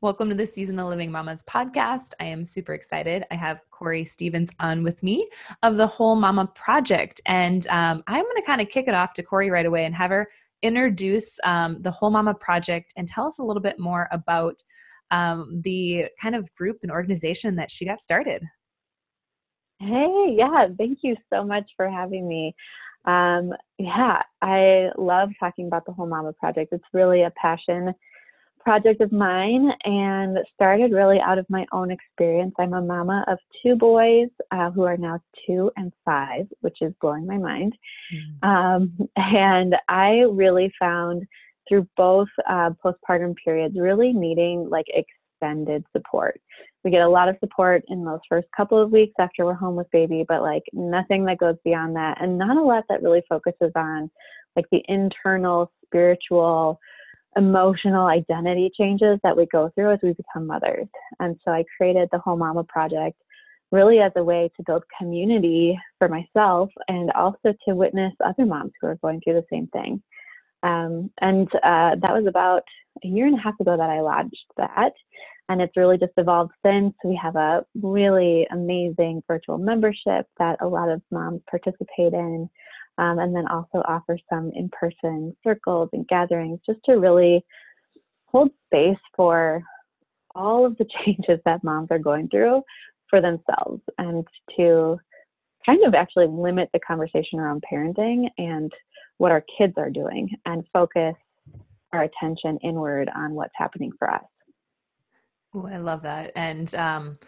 Welcome to the Seasonal Living Mamas podcast. I am super excited. I have Corey Stevens on with me of the Whole Mama Project. And um, I'm going to kind of kick it off to Corey right away and have her introduce um, the Whole Mama Project and tell us a little bit more about um, the kind of group and organization that she got started. Hey, yeah, thank you so much for having me. Um, yeah, I love talking about the Whole Mama Project. It's really a passion project of mine and started really out of my own experience. I'm a mama of two boys uh, who are now two and five, which is blowing my mind. Mm. Um, and I really found through both uh, postpartum periods really needing like extended support. We get a lot of support in those first couple of weeks after we're home with baby, but like nothing that goes beyond that, and not a lot that really focuses on like the internal spiritual emotional identity changes that we go through as we become mothers. And so I created the Whole Mama Project really as a way to build community for myself and also to witness other moms who are going through the same thing. Um, and uh, that was about a year and a half ago that I launched that. And it's really just evolved since. We have a really amazing virtual membership that a lot of moms participate in um, and then also offer some in person circles and gatherings just to really hold space for all of the changes that moms are going through for themselves and to kind of actually limit the conversation around parenting and what our kids are doing and focus our attention inward on what's happening for us. Oh, I love that. And um,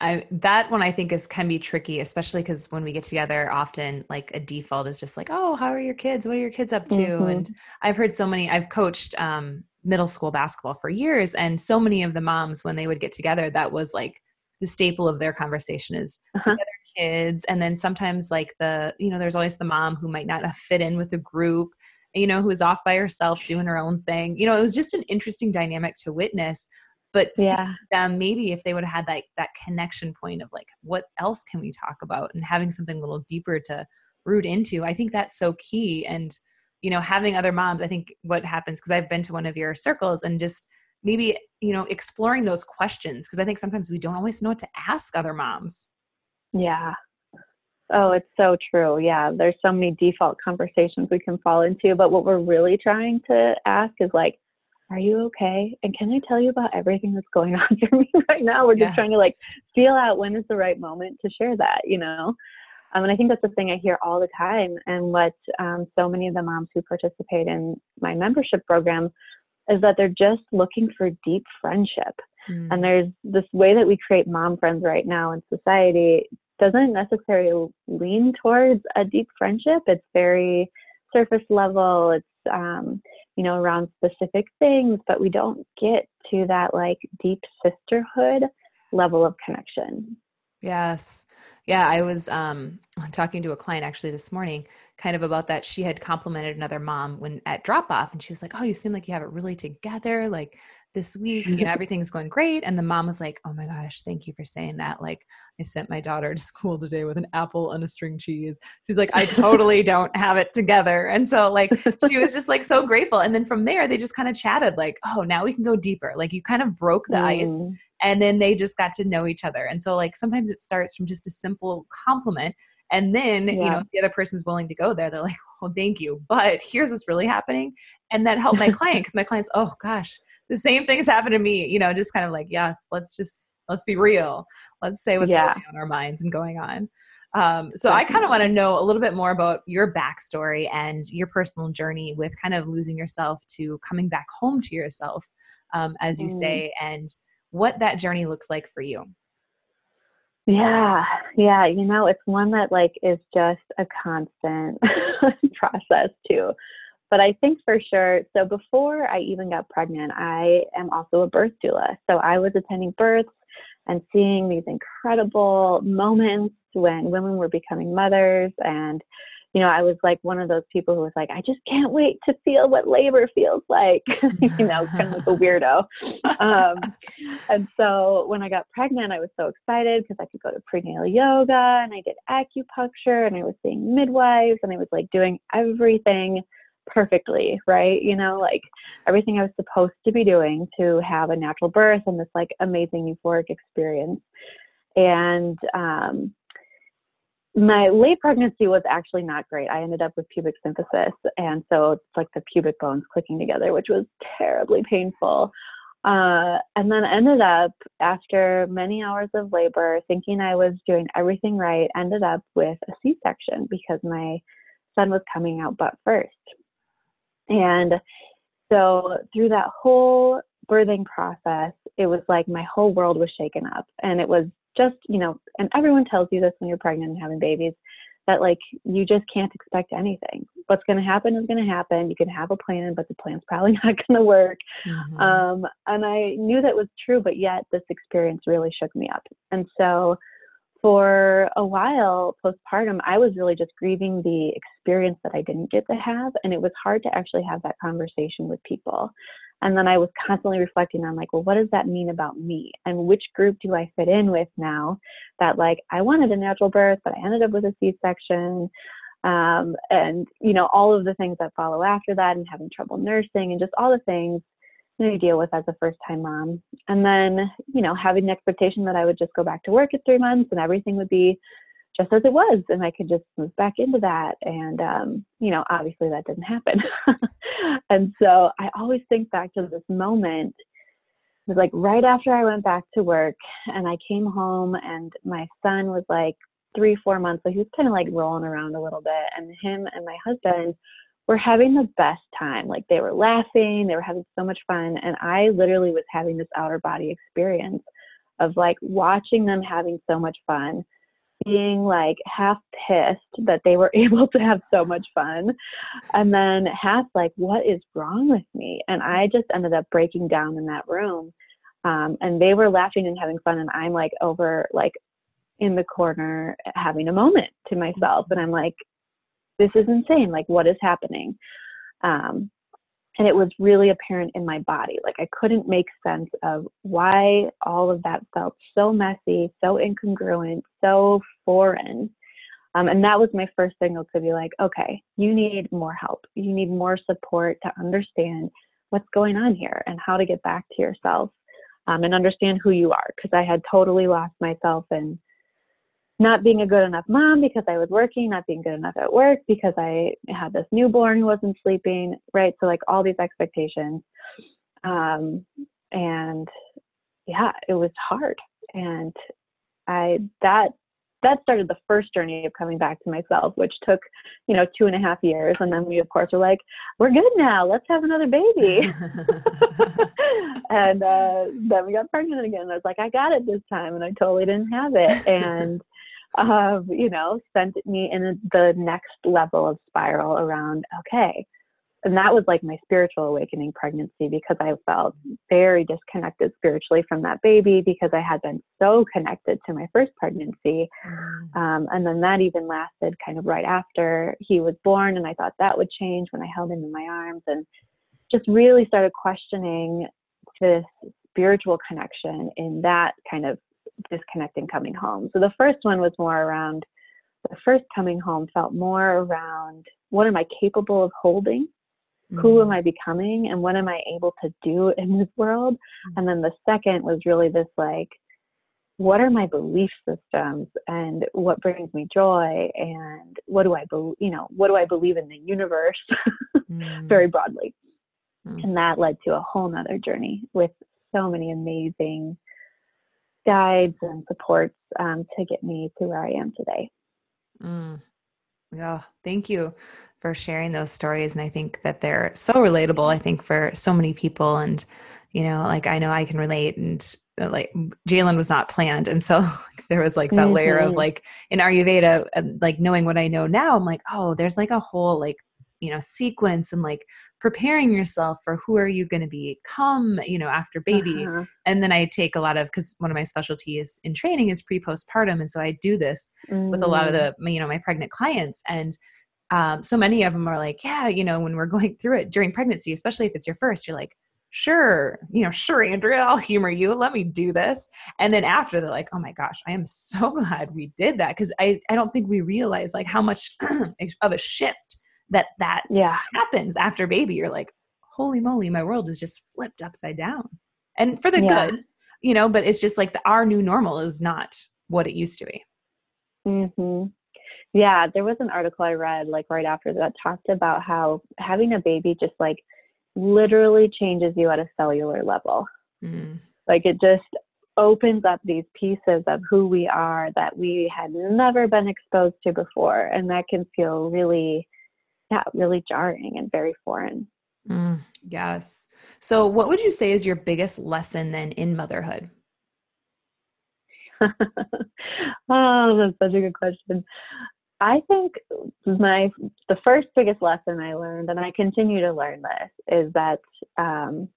I that one I think is can be tricky, especially because when we get together, often like a default is just like, "Oh, how are your kids? What are your kids up to?" Mm-hmm. And I've heard so many. I've coached um, middle school basketball for years, and so many of the moms when they would get together, that was like the staple of their conversation is uh-huh. the other kids, and then sometimes like the you know, there's always the mom who might not fit in with the group, you know, who is off by herself doing her own thing. You know, it was just an interesting dynamic to witness but yeah. them maybe if they would have had like that connection point of like what else can we talk about and having something a little deeper to root into i think that's so key. And you know having other moms i think what happens because i've been to one of your circles and just maybe you know exploring those questions because i think sometimes we don't always know what to ask other moms. Yeah. Oh, it's so true. Yeah, there's so many default conversations we can fall into, but what we're really trying to ask is like, are you okay? And can I tell you about everything that's going on for me right now? We're just yes. trying to like feel out when is the right moment to share that, you know? Um, and I think that's the thing I hear all the time. And what um, so many of the moms who participate in my membership program is that they're just looking for deep friendship. Mm. And there's this way that we create mom friends right now in society doesn't necessarily lean towards a deep friendship. It's very surface level. It's um, you know, around specific things, but we don't get to that like deep sisterhood level of connection. Yes. Yeah, I was um, talking to a client actually this morning kind of about that. She had complimented another mom when at drop off and she was like, Oh, you seem like you have it really together. Like this week, you know, everything's going great. And the mom was like, Oh my gosh, thank you for saying that. Like, I sent my daughter to school today with an apple and a string cheese. She's like, I totally don't have it together. And so, like, she was just like so grateful. And then from there, they just kind of chatted, like, Oh, now we can go deeper. Like, you kind of broke the mm. ice and then they just got to know each other. And so, like, sometimes it starts from just a simple compliment and then, yeah. you know, the other person's willing to go there, they're like, well, thank you. But here's what's really happening. And that helped my client because my client's, oh gosh, the same things happen to me, you know, just kind of like, yes, let's just, let's be real. Let's say what's yeah. really on our minds and going on. Um, so I kind of want to know a little bit more about your backstory and your personal journey with kind of losing yourself to coming back home to yourself, um, as you mm. say, and what that journey looks like for you. Yeah, yeah, you know, it's one that like is just a constant process too. But I think for sure, so before I even got pregnant, I am also a birth doula. So I was attending births and seeing these incredible moments when women were becoming mothers and you know, I was like one of those people who was like, I just can't wait to feel what labor feels like, you know, kind of like a weirdo. Um, and so when I got pregnant, I was so excited because I could go to prenatal yoga and I did acupuncture and I was seeing midwives and I was like doing everything perfectly, right? You know, like everything I was supposed to be doing to have a natural birth and this like amazing euphoric experience. And um, my late pregnancy was actually not great. I ended up with pubic symphysis, and so it's like the pubic bones clicking together, which was terribly painful. Uh, and then ended up after many hours of labor, thinking I was doing everything right, ended up with a C-section because my son was coming out butt first. And so through that whole birthing process, it was like my whole world was shaken up, and it was just, you know, and everyone tells you this when you're pregnant and having babies that like you just can't expect anything. What's going to happen is going to happen. You can have a plan, but the plan's probably not going to work. Mm-hmm. Um, and I knew that was true, but yet this experience really shook me up. And so for a while postpartum, I was really just grieving the experience that I didn't get to have. And it was hard to actually have that conversation with people. And then I was constantly reflecting on like, well, what does that mean about me? And which group do I fit in with now that like I wanted a natural birth, but I ended up with a C-section. Um, and you know, all of the things that follow after that and having trouble nursing and just all the things that you deal with as a first time mom. And then, you know, having the expectation that I would just go back to work at three months and everything would be just as it was and i could just move back into that and um, you know obviously that didn't happen. And so i always think back to this moment it was like right after i went back to work and i came home and my son was like three four months so he was kind of like rolling around a little bit and him and my husband were having the best time. Like they were laughing they were having so much fun and i literally was having this outer body experience of like watching them having so much fun being like half pissed that they were able to have so much fun and then half like what is wrong with me? And i just ended up breaking down in that room um, and they were laughing and having fun and i'm like over like in the corner having a moment to myself and i'm like this is insane. Like what is happening? Um, and it was really apparent in my body. Like I couldn't make sense of why all of that felt so messy, so incongruent, so foreign. Um, and that was my first signal to be like, okay, you need more help. You need more support to understand what's going on here and how to get back to yourself um, and understand who you are. Because I had totally lost myself and not being a good enough mom because I was working, not being good enough at work because I had this newborn who wasn't sleeping, right? So like all these expectations. Um, and yeah, it was hard. And I that that started the first journey of coming back to myself, which took, you know, two and a half years. And then we of course were like, we're good now, let's have another baby. and uh, then we got pregnant again. I was like, I got it this time and I totally didn't have it. And you know, sent me in the next level of spiral around, okay. And that was like my spiritual awakening pregnancy because I felt very disconnected spiritually from that baby because I had been so connected to my first pregnancy. Mm. Um, and then that even lasted kind of right after he was born. And I thought that would change when I held him in my arms and just really started questioning this spiritual connection in that kind of disconnecting coming home. So the first one was more around the first coming home felt more around what am I capable of holding? Mm-hmm. Who am mm. I becoming? And what am I able to do in this world? Mm-hmm. And then the second was really this like, what are my belief systems and what brings me joy and what do I believe, you know, what do I believe in the universe mm-hmm. very broadly. Mm. And that led to a whole nother journey with so many amazing guides and supports um, to get me to where I am today. Mm. Yeah, thank you for sharing those stories. And I think that they're so relatable, I think, for so many people. And, you know, like I know I can relate and uh, like Jalen was not planned. And so there was like that mm-hmm. layer of mm-hmm. like in Ayurveda, uh, like knowing what I know now, I'm like, oh, there's like a whole like you know sequence and like preparing yourself for who are you going to become you know after baby uh-huh. and then i take a lot of because one of my specialties in training is pre postpartum and so i do this mm. with a lot of the mm. you know my pregnant clients and um, so many of them are like yeah you know when we're going through it during pregnancy especially if it's your first you're like sure, you know, sure, Andrea, I'll humor you. Let me do this. And then after they're like, oh my gosh, I am so glad we did that. Cause I, I don't think we realize like how much of a shift that that yeah happens after baby you're like holy moly my world is just flipped upside down and for the Yeah. good you know but it's just like the, our new normal is not what it used to be hmm Yeah, there was an article I read like right after that talked about how having a baby just like literally changes you at a cellular level. Mm. Like it just opens up these pieces of who we are that we had never been exposed to before. And that can feel really, yeah, really jarring and very foreign. Mm, yes. So, what would you say is your biggest lesson then in motherhood? oh, that's such a good question. I think my the first biggest lesson I learned, and I continue to learn this, is that um,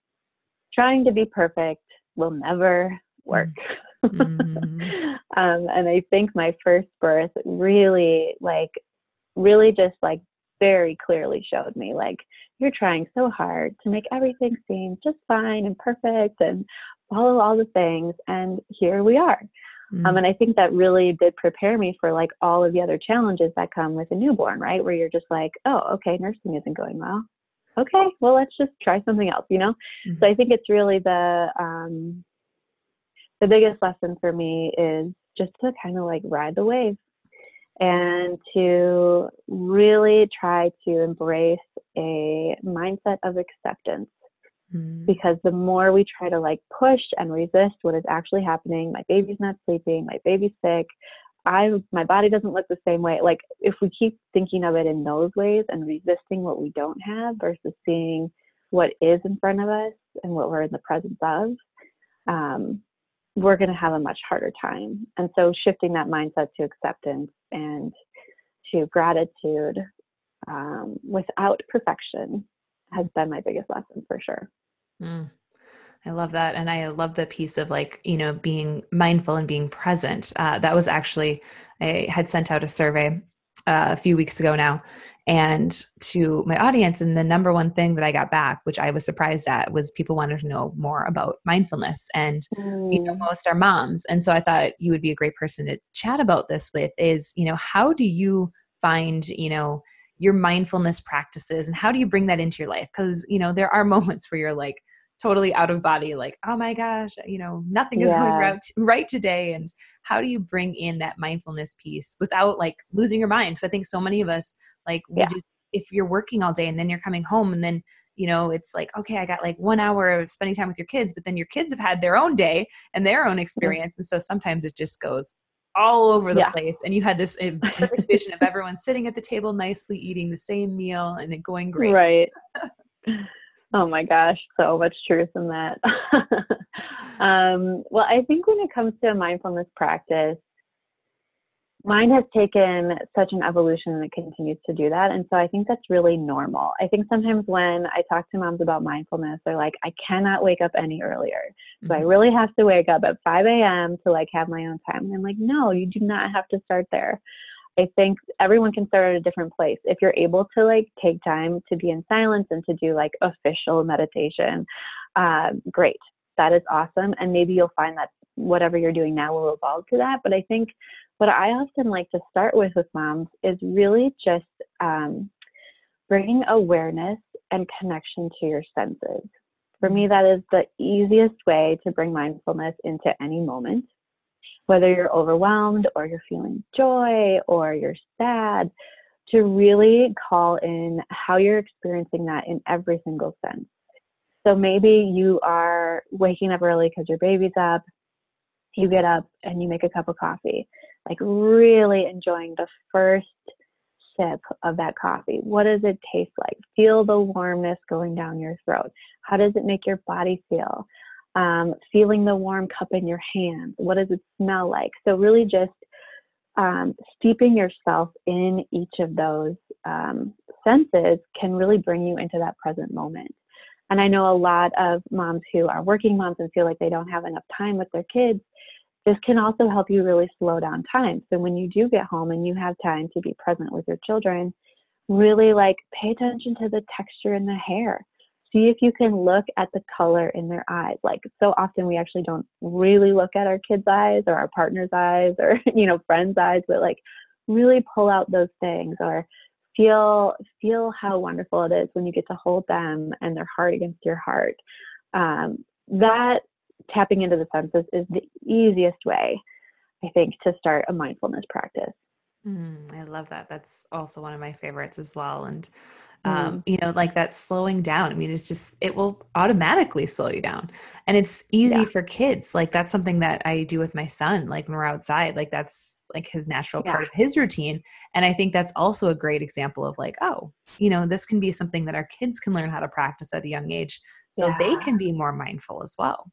trying to be perfect will never work. Mhm. um, and I think my first birth really, like, really just like very clearly showed me, like, you're trying so hard to make everything seem just fine and perfect and follow all the things, and here we are. Um, Mm. and I think that really did prepare me for like all of the other challenges that come with a newborn, right? Where you're just like, oh, okay, nursing isn't going well. Okay, well, let's just try something else, you know? So I think it's really the um, the biggest lesson for me is just to kind of like ride the wave and to really try to embrace a mindset of acceptance Mm. because the more we try to like push and resist what is actually happening my baby's not sleeping my baby's sick i my body doesn't look the same way like if we keep thinking of it in those ways and resisting what we don't have versus seeing what is in front of us and what we're in the presence of um, we're going to have a much harder time and so shifting that mindset to acceptance and to gratitude um, without perfection has been my biggest lesson for sure Mm. I love that. And I love the piece of like, you know, being mindful and being present. Uh, that was actually, I had sent out a survey uh, a few weeks ago now and to my audience. And the number one thing that I got back, which I was surprised at, was people wanted to know more about mindfulness. And, you know, Mm. most are moms. And so I thought you would be a great person to chat about this with is, you know, how do you find, you know, your mindfulness practices and how do you bring that into your life? Because, you know, there are moments where you're like, totally out of body like oh my gosh you know nothing is going right, right today and how do you bring in that mindfulness piece without like losing your mind because i think so many of us like we Yeah. just if you're working all day and then you're coming home and then you know it's like okay i got like one hour of spending time with your kids but then your kids have had their own day and their own experience and so sometimes it just goes all over the Yeah. place and you had this uh, perfect vision of everyone sitting at the table nicely eating the same meal and it going great Right. oh my gosh, so much truth in that. um, well, I think when it comes to a mindfulness practice, mine has taken such an evolution and it continues to do that. And so I think that's really normal. I think sometimes when I talk to moms about mindfulness, they're like, I cannot wake up any earlier. So I Mhm. really have to wake up at 5 a.m. to like have my own time. And I'm like, no, you do not have to start there. I think everyone can start at a different place. If you're able to like take time to be in silence and to do like official meditation, uh, great. That is awesome. And maybe you'll find that whatever you're doing now will evolve to that. But I think what I often like to start with with moms is really just um, bringing awareness and connection to your senses. For me, that is the easiest way to bring mindfulness into any moment. Whether you're overwhelmed or you're feeling joy or you're sad, to really call in how you're experiencing that in every single sense. So maybe you are waking up early because your baby's up, you get up and you make a cup of coffee, like really enjoying the first sip of that coffee. What does it taste like? Feel the warmness going down your throat. How does it make your body feel? Um, feeling the warm cup in your hands. What does it smell like? So, really just um, steeping yourself in each of those um, senses can really bring you into that present moment. And I know a lot of moms who are working moms and feel like they don't have enough time with their kids. This can also help you really slow down time. So when you do get home and you have time to be present with your children, really like pay attention to the texture in the hair. See if you can look at the color in their eyes. Like so often we actually don't really look at our kids' eyes or our partner's eyes or you know friends' eyes, but like really pull out those things or feel feel how wonderful it is when you get to hold them and their heart against your heart. Um, that tapping into the senses is the easiest way, I think, to start a mindfulness practice. Mm, I love that. That's also one of my favorites as well. And um, mm. you know, like that slowing down. I mean, it's just it will automatically slow you down, and it's easy yeah. for kids. Like that's something that I do with my son. Like when we're outside, like that's like his natural yeah. part of his routine. And I think that's also a great example of like, oh, you know, this can be something that our kids can learn how to practice at a young age, so yeah. they can be more mindful as well.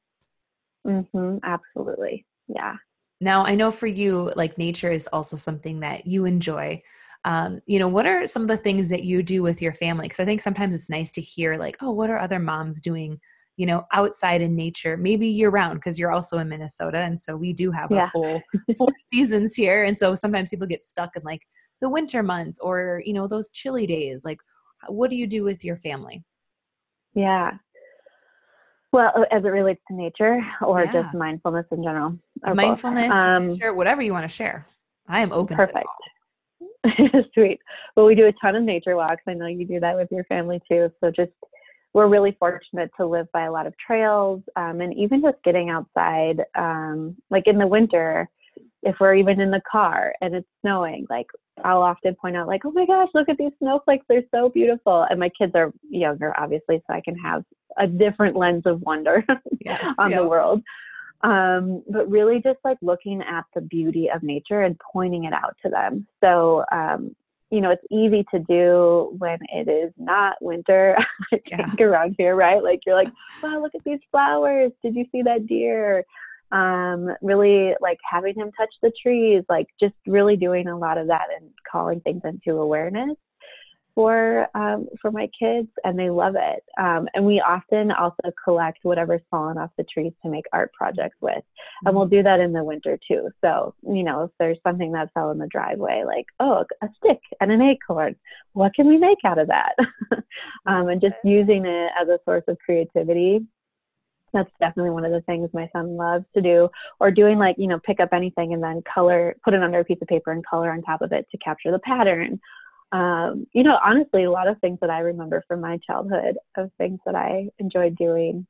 Mm-hmm, absolutely. Yeah. Now, I know for you, like nature is also something that you enjoy. Um, you know, what are some of the things that you do with your family? Because I think sometimes it's nice to hear, like, oh, what are other moms doing, you know, outside in nature, maybe year round, because you're also in Minnesota. And so we do have yeah. a full four seasons here. And so sometimes people get stuck in like the winter months or, you know, those chilly days. Like, what do you do with your family? Yeah. Well, uh, as it relates to nature or yeah. just mindfulness in general? Mindfulness, um, sure, whatever you want to share. I am open perfect. Sweet. Well, we do a ton of nature walks. I know you do that with your family too. So just we're really fortunate to live by a lot of trails um, and even just getting outside, um, like in the winter, if we're even in the car and it's snowing, like I'll often point out, like, oh my gosh, look at these snowflakes. They're so beautiful. And my kids are younger, obviously, so I can have a different lens of wonder yes, on the world. Um, but really just like looking at the beauty of nature and pointing it out to them. So, um, you know, it's easy to do when it is not winter, I think, yeah. around here, right? Like you're like, wow, look at these flowers. Did you see that deer? Um, really like having him touch the trees, like just really doing a lot of that and calling things into awareness for um, for my kids, and they love it. Um, and we often also collect whatever's fallen off the trees to make art projects with, mm-hmm. and we'll do that in the winter too. So you know, if there's something that fell in the driveway, like oh, a stick and an acorn, what can we make out of that? um, and just using it as a source of creativity that's definitely one of the things my son loves to do or doing like you know pick up anything and then color put it under a piece of paper and color on top of it to capture the pattern um, you know, honestly, a lot of things that I remember from my childhood of things that I enjoyed doing.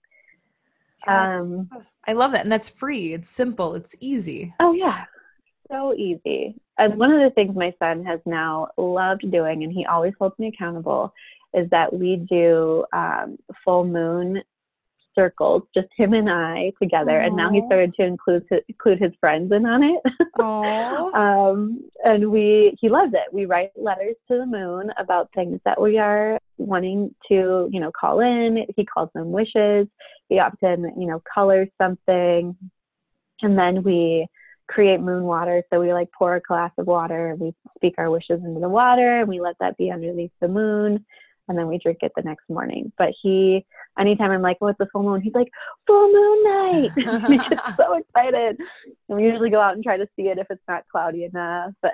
Um, I love that. And that's free. It's simple. It's easy. Oh, yeah. So easy. And one of the things my son has now loved doing, and he always holds me accountable, is that we do um, full moon circles, just him and I together. Aww. And now he started to include include his friends in on it. um, and we he loves it. We write letters to the moon about things that we are wanting to, you know, call in. He calls them wishes. He often, you know, colors something, and then we create moon water. So we like pour a glass of water and we speak our wishes into the water and we let that be underneath the moon and then we drink it the next morning. But he, anytime I'm like, "What's the full moon?" He's like, "Full moon night!" he gets so excited. And we usually go out and try to see it if it's not cloudy enough. But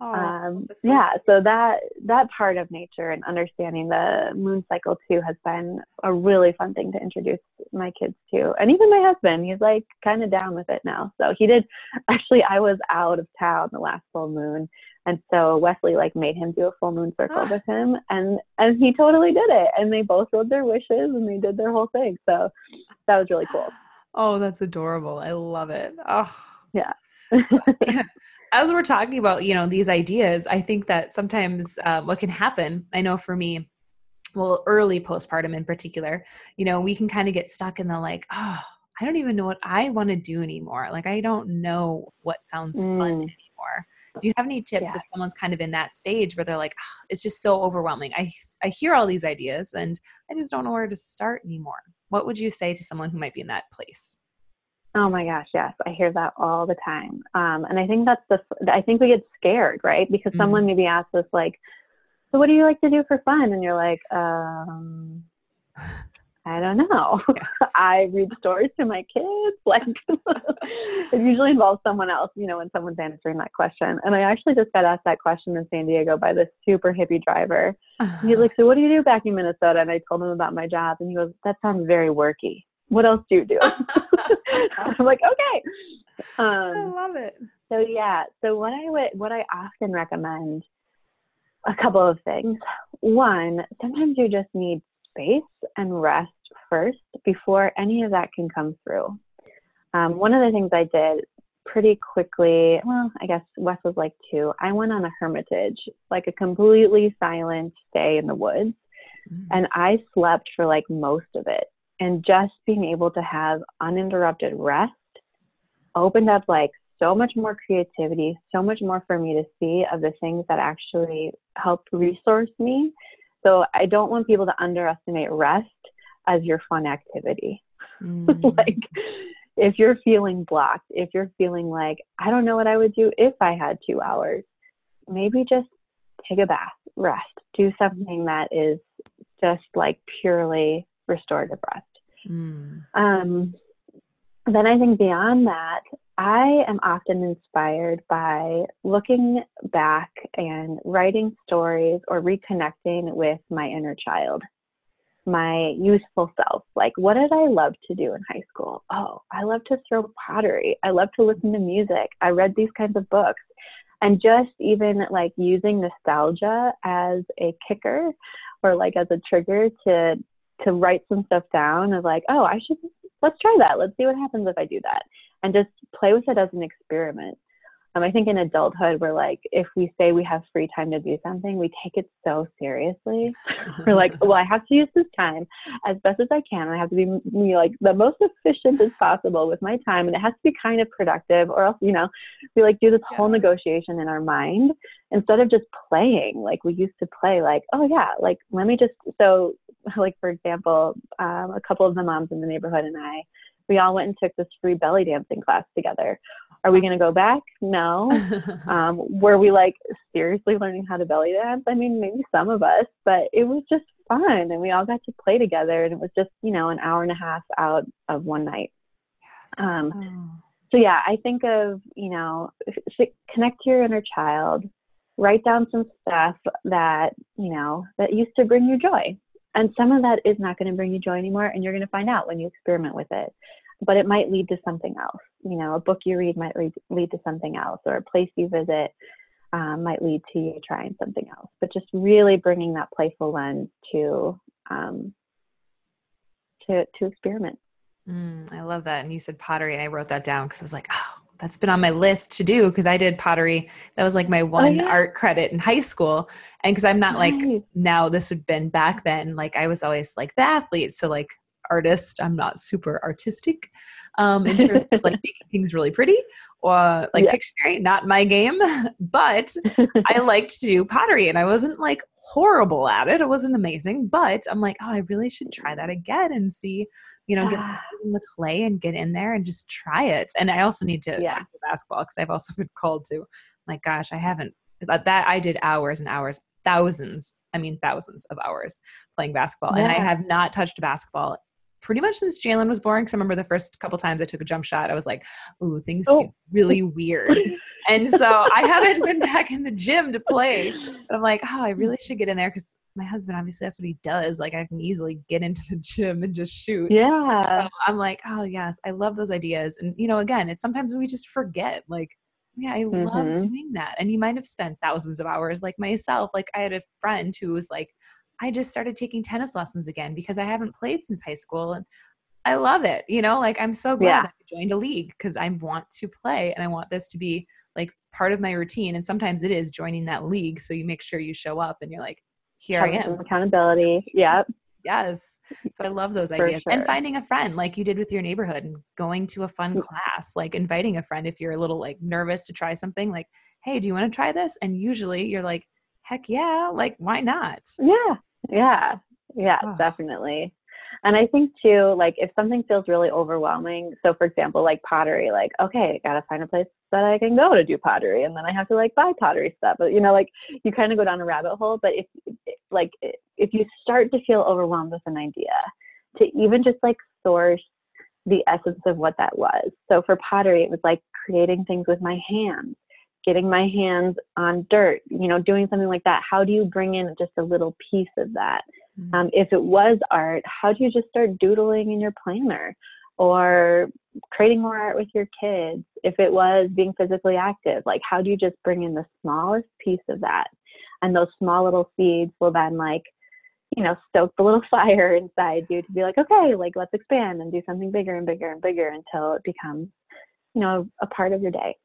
oh, um, so yeah, sweet. so that that part of nature and understanding the moon cycle too has been a really fun thing to introduce my kids to, and even my husband. He's like kind of down with it now. So he did. Actually, I was out of town the last full moon and so Wesley like made him do a full moon circle with him and and he totally did it. And they both wrote their wishes and they did their whole thing. So that was really cool. Oh, that's adorable. I love it. Oh. Yeah. As we're talking about, you know, these ideas, I think that sometimes um, what can happen, I know for me, well, early postpartum in particular, you know, we can kind of get stuck in the like, oh, I don't even know what I want to do anymore. Like, I don't know what sounds mm. fun anymore do you have any tips yeah. if someone's kind of in that stage where they're like oh, it's just so overwhelming. I i hear all these ideas and i just don't know where to start anymore. What would you say to someone who might be in that place? Oh my gosh yes i hear that all the time. Um, and i think that's the i think we get scared right? Because mm-hmm. someone maybe asks us like so what do you like to do for fun? And you're like um I don't know. Yes. I read stories to my kids. Like it usually involves someone else, you know, when someone's answering that question. And I actually just got asked that question in San Diego by this super hippie driver. Uh-huh. He's like, So what do you do back in Minnesota? And I told him about my job and he goes, That sounds very worky. What else do you do? I'm like, okay. Um, I love it. So yeah. So what I would what I often recommend a couple of things. One, sometimes you just need space and rest first before any of that can come through. Um, one of the things I did pretty quickly, well, I guess Wes was like two, I went on a hermitage, like a completely silent stay in the woods. Mm-hmm. And I slept for like most of it. And just being able to have uninterrupted rest opened up like so much more creativity, so much more for me to see of the things that actually help resource me. So I don't want people to underestimate rest as your fun activity. Mm. like if you're feeling blocked, if you're feeling like, I don't know what I would do if I had two hours, maybe just take a bath, rest, do something that is just like purely restorative rest. Mm. Um, then I think beyond that, I am often inspired by looking back and writing stories or reconnecting with my inner child, my youthful self. Like, what did I love to do in high school? Oh, I love to throw pottery. I love to listen to music. I read these kinds of books. And just even like using nostalgia as a kicker or like as a trigger to to write some stuff down of like, oh, I should let's try that. Let's see what happens if I do that and just play with it as an experiment. Um, I think in adulthood, we're like, if we say we have free time to do something, we take it so seriously. we're like, well, I have to use this time as best as I can. I have to be, be like the most efficient as possible with my time, and it has to be kind of productive, or else, you know, we like do this yeah. whole negotiation in our mind instead of just playing like we used to play. Like, oh yeah, like let me just so like for example, um, a couple of the moms in the neighborhood and I we all went and took this free belly dancing class together. Are we going to go back? No. um, were we like seriously learning how to belly dance? I mean, maybe some of us, but it was just fun and we all got to play together and it was just, you know, an hour and a half out of one night. Yes. Um, oh. So, yeah, I think of, you know, connect to your inner child, write down some stuff that, you know, that used to bring you joy. And some of that is not going to bring you joy anymore, and you're going to find out when you experiment with it but it might lead to something else. You know, a book you read might lead, lead to something else, or a place you visit um, might lead to you trying something else. But just really bringing that playful lens to um, to to experiment. Mm, I love that. And you said pottery, and I wrote that down because I was like, oh, that's been on my list to do because I did pottery. That was like my oh, one oh, yeah. art credit in high school. And because I'm not nice. like now, this would have been back then. Like I was always like the athlete, so like artist. I'm not super artistic um, in terms of like making things really pretty or like yeah. Pictionary, not my game. But I liked to do pottery and I wasn't like horrible at it. It wasn't amazing, but I'm like, oh, I really should try that again and see, you know, get in the clay and get in there and just try it. And I also need to yeah. basketball because I've also been called to. Like, gosh, I haven't that, that I did hours and hours, thousands, I mean thousands of hours playing basketball. Yeah. And I have not touched basketball pretty much since Jalen was born. Because I remember the first couple times I took a jump shot, I was like, "Ooh, things oh. get really weird." and so I haven't been back in the gym to play. But I'm like, oh, I really should get in there because my husband obviously that's what he does. Like I can easily get into the gym and just shoot. Yeah. So I'm like, oh yes, I love those ideas. And you know, again, it's sometimes we just forget. Like, yeah, I mm-hmm. love doing that. And you might have spent thousands of hours, like myself. Like I had a friend who was like I just started taking tennis lessons again because I haven't played since high school and I love it. You know, like I'm so glad yeah. I joined a league because I want to play and I want this to be like part of my routine. And sometimes it is joining that league. So you make sure you show up and you're like, here I am. Accountability. Yep. Yes. So I love those ideas. Sure. And finding a friend like you did with your neighborhood and going to a fun mm. class, like inviting a friend if you're a little like nervous to try something, like, hey, do you want to try this? And usually you're like, heck yeah, like why not? Yeah. Yeah, yeah, oh. definitely. And I think too, like if something feels really overwhelming, so for example, like pottery, like, okay, I gotta find a place that I can go to do pottery and then I have to like buy pottery stuff. But you know, like you kind of go down a rabbit hole. But if like if you start to feel overwhelmed with an idea, to even just like source the essence of what that was. So for pottery, it was like creating things with my hands getting my hands on dirt, you know, doing something like that. How do you bring in just a little piece of that? Mm-hmm. Um, if it was art, how do you just start doodling in your planner or creating more art with your kids? If it was being physically active, like how do you just bring in the smallest piece of that? And those small little seeds will then like, you know, stoke the little fire inside you to be like, okay, like let's expand and do something bigger and bigger and bigger until it becomes, you know, a part of your day.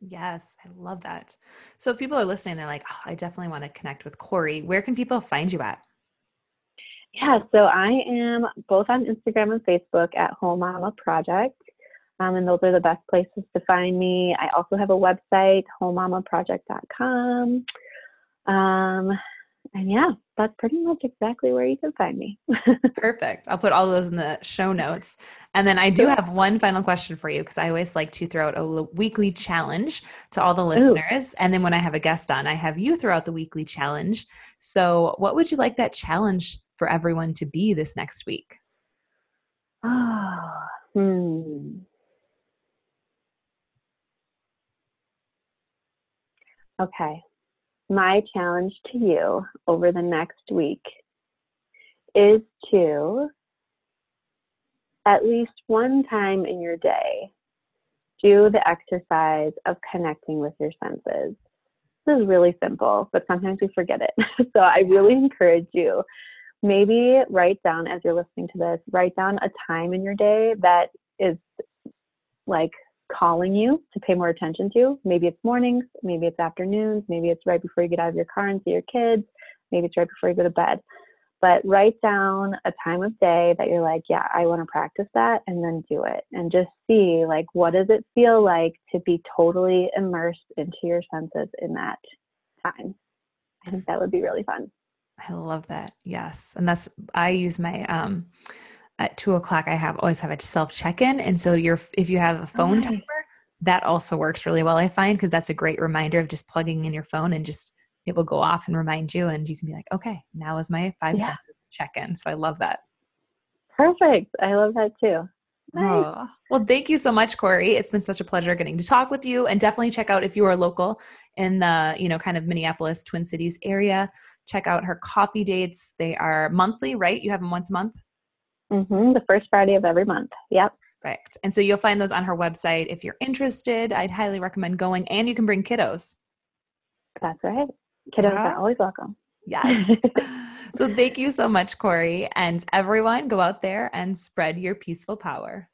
Yes, I love that. So if people are listening, they're like, oh, I definitely want to connect with Corey. Where can people find you at? Yeah, so I am both on Instagram and Facebook at Whole Mama Project. Um, and those are the best places to find me. I also have a website, wholemamaproject.com. Um, and yeah, that's pretty much exactly where you can find me. Perfect. I'll put all those in the show notes. And then I do have one final question for you because I always like to throw out a weekly challenge to all the listeners. Ooh. And then when I have a guest on, I have you throw out the weekly challenge. So, what would you like that challenge for everyone to be this next week? Oh, hmm. Okay. My challenge to you over the next week is to at least one time in your day do the exercise of connecting with your senses. This is really simple, but sometimes we forget it. so I really encourage you maybe write down as you're listening to this, write down a time in your day that is like calling you to pay more attention to. Maybe it's mornings, maybe it's afternoons, maybe it's right before you get out of your car and see your kids, maybe it's right before you go to bed. But write down a time of day that you're like, yeah, I want to practice that and then do it. And just see like what does it feel like to be totally immersed into your senses in that time. I think that would be really fun. I love that. Yes. And that's I use my um at two o'clock I have always have a self check-in. And so you're if you have a phone mm-hmm. timer, that also works really well, I find, because that's a great reminder of just plugging in your phone and just it will go off and remind you and you can be like, okay, now is my five yeah. senses check-in. So I love that. Perfect. I love that too. Nice. Oh, well, thank you so much, Corey. It's been such a pleasure getting to talk with you. And definitely check out if you are local in the, you know, kind of Minneapolis, Twin Cities area. Check out her coffee dates. They are monthly, right? You have them once a month? Mm-hmm, the first Friday of every month. Yep. Perfect. And so you'll find those on her website. If you're interested, I'd highly recommend going and you can bring kiddos. That's right. Kiddos are always welcome. Yes. so thank you so much, Corey. And everyone, go out there and spread your peaceful power.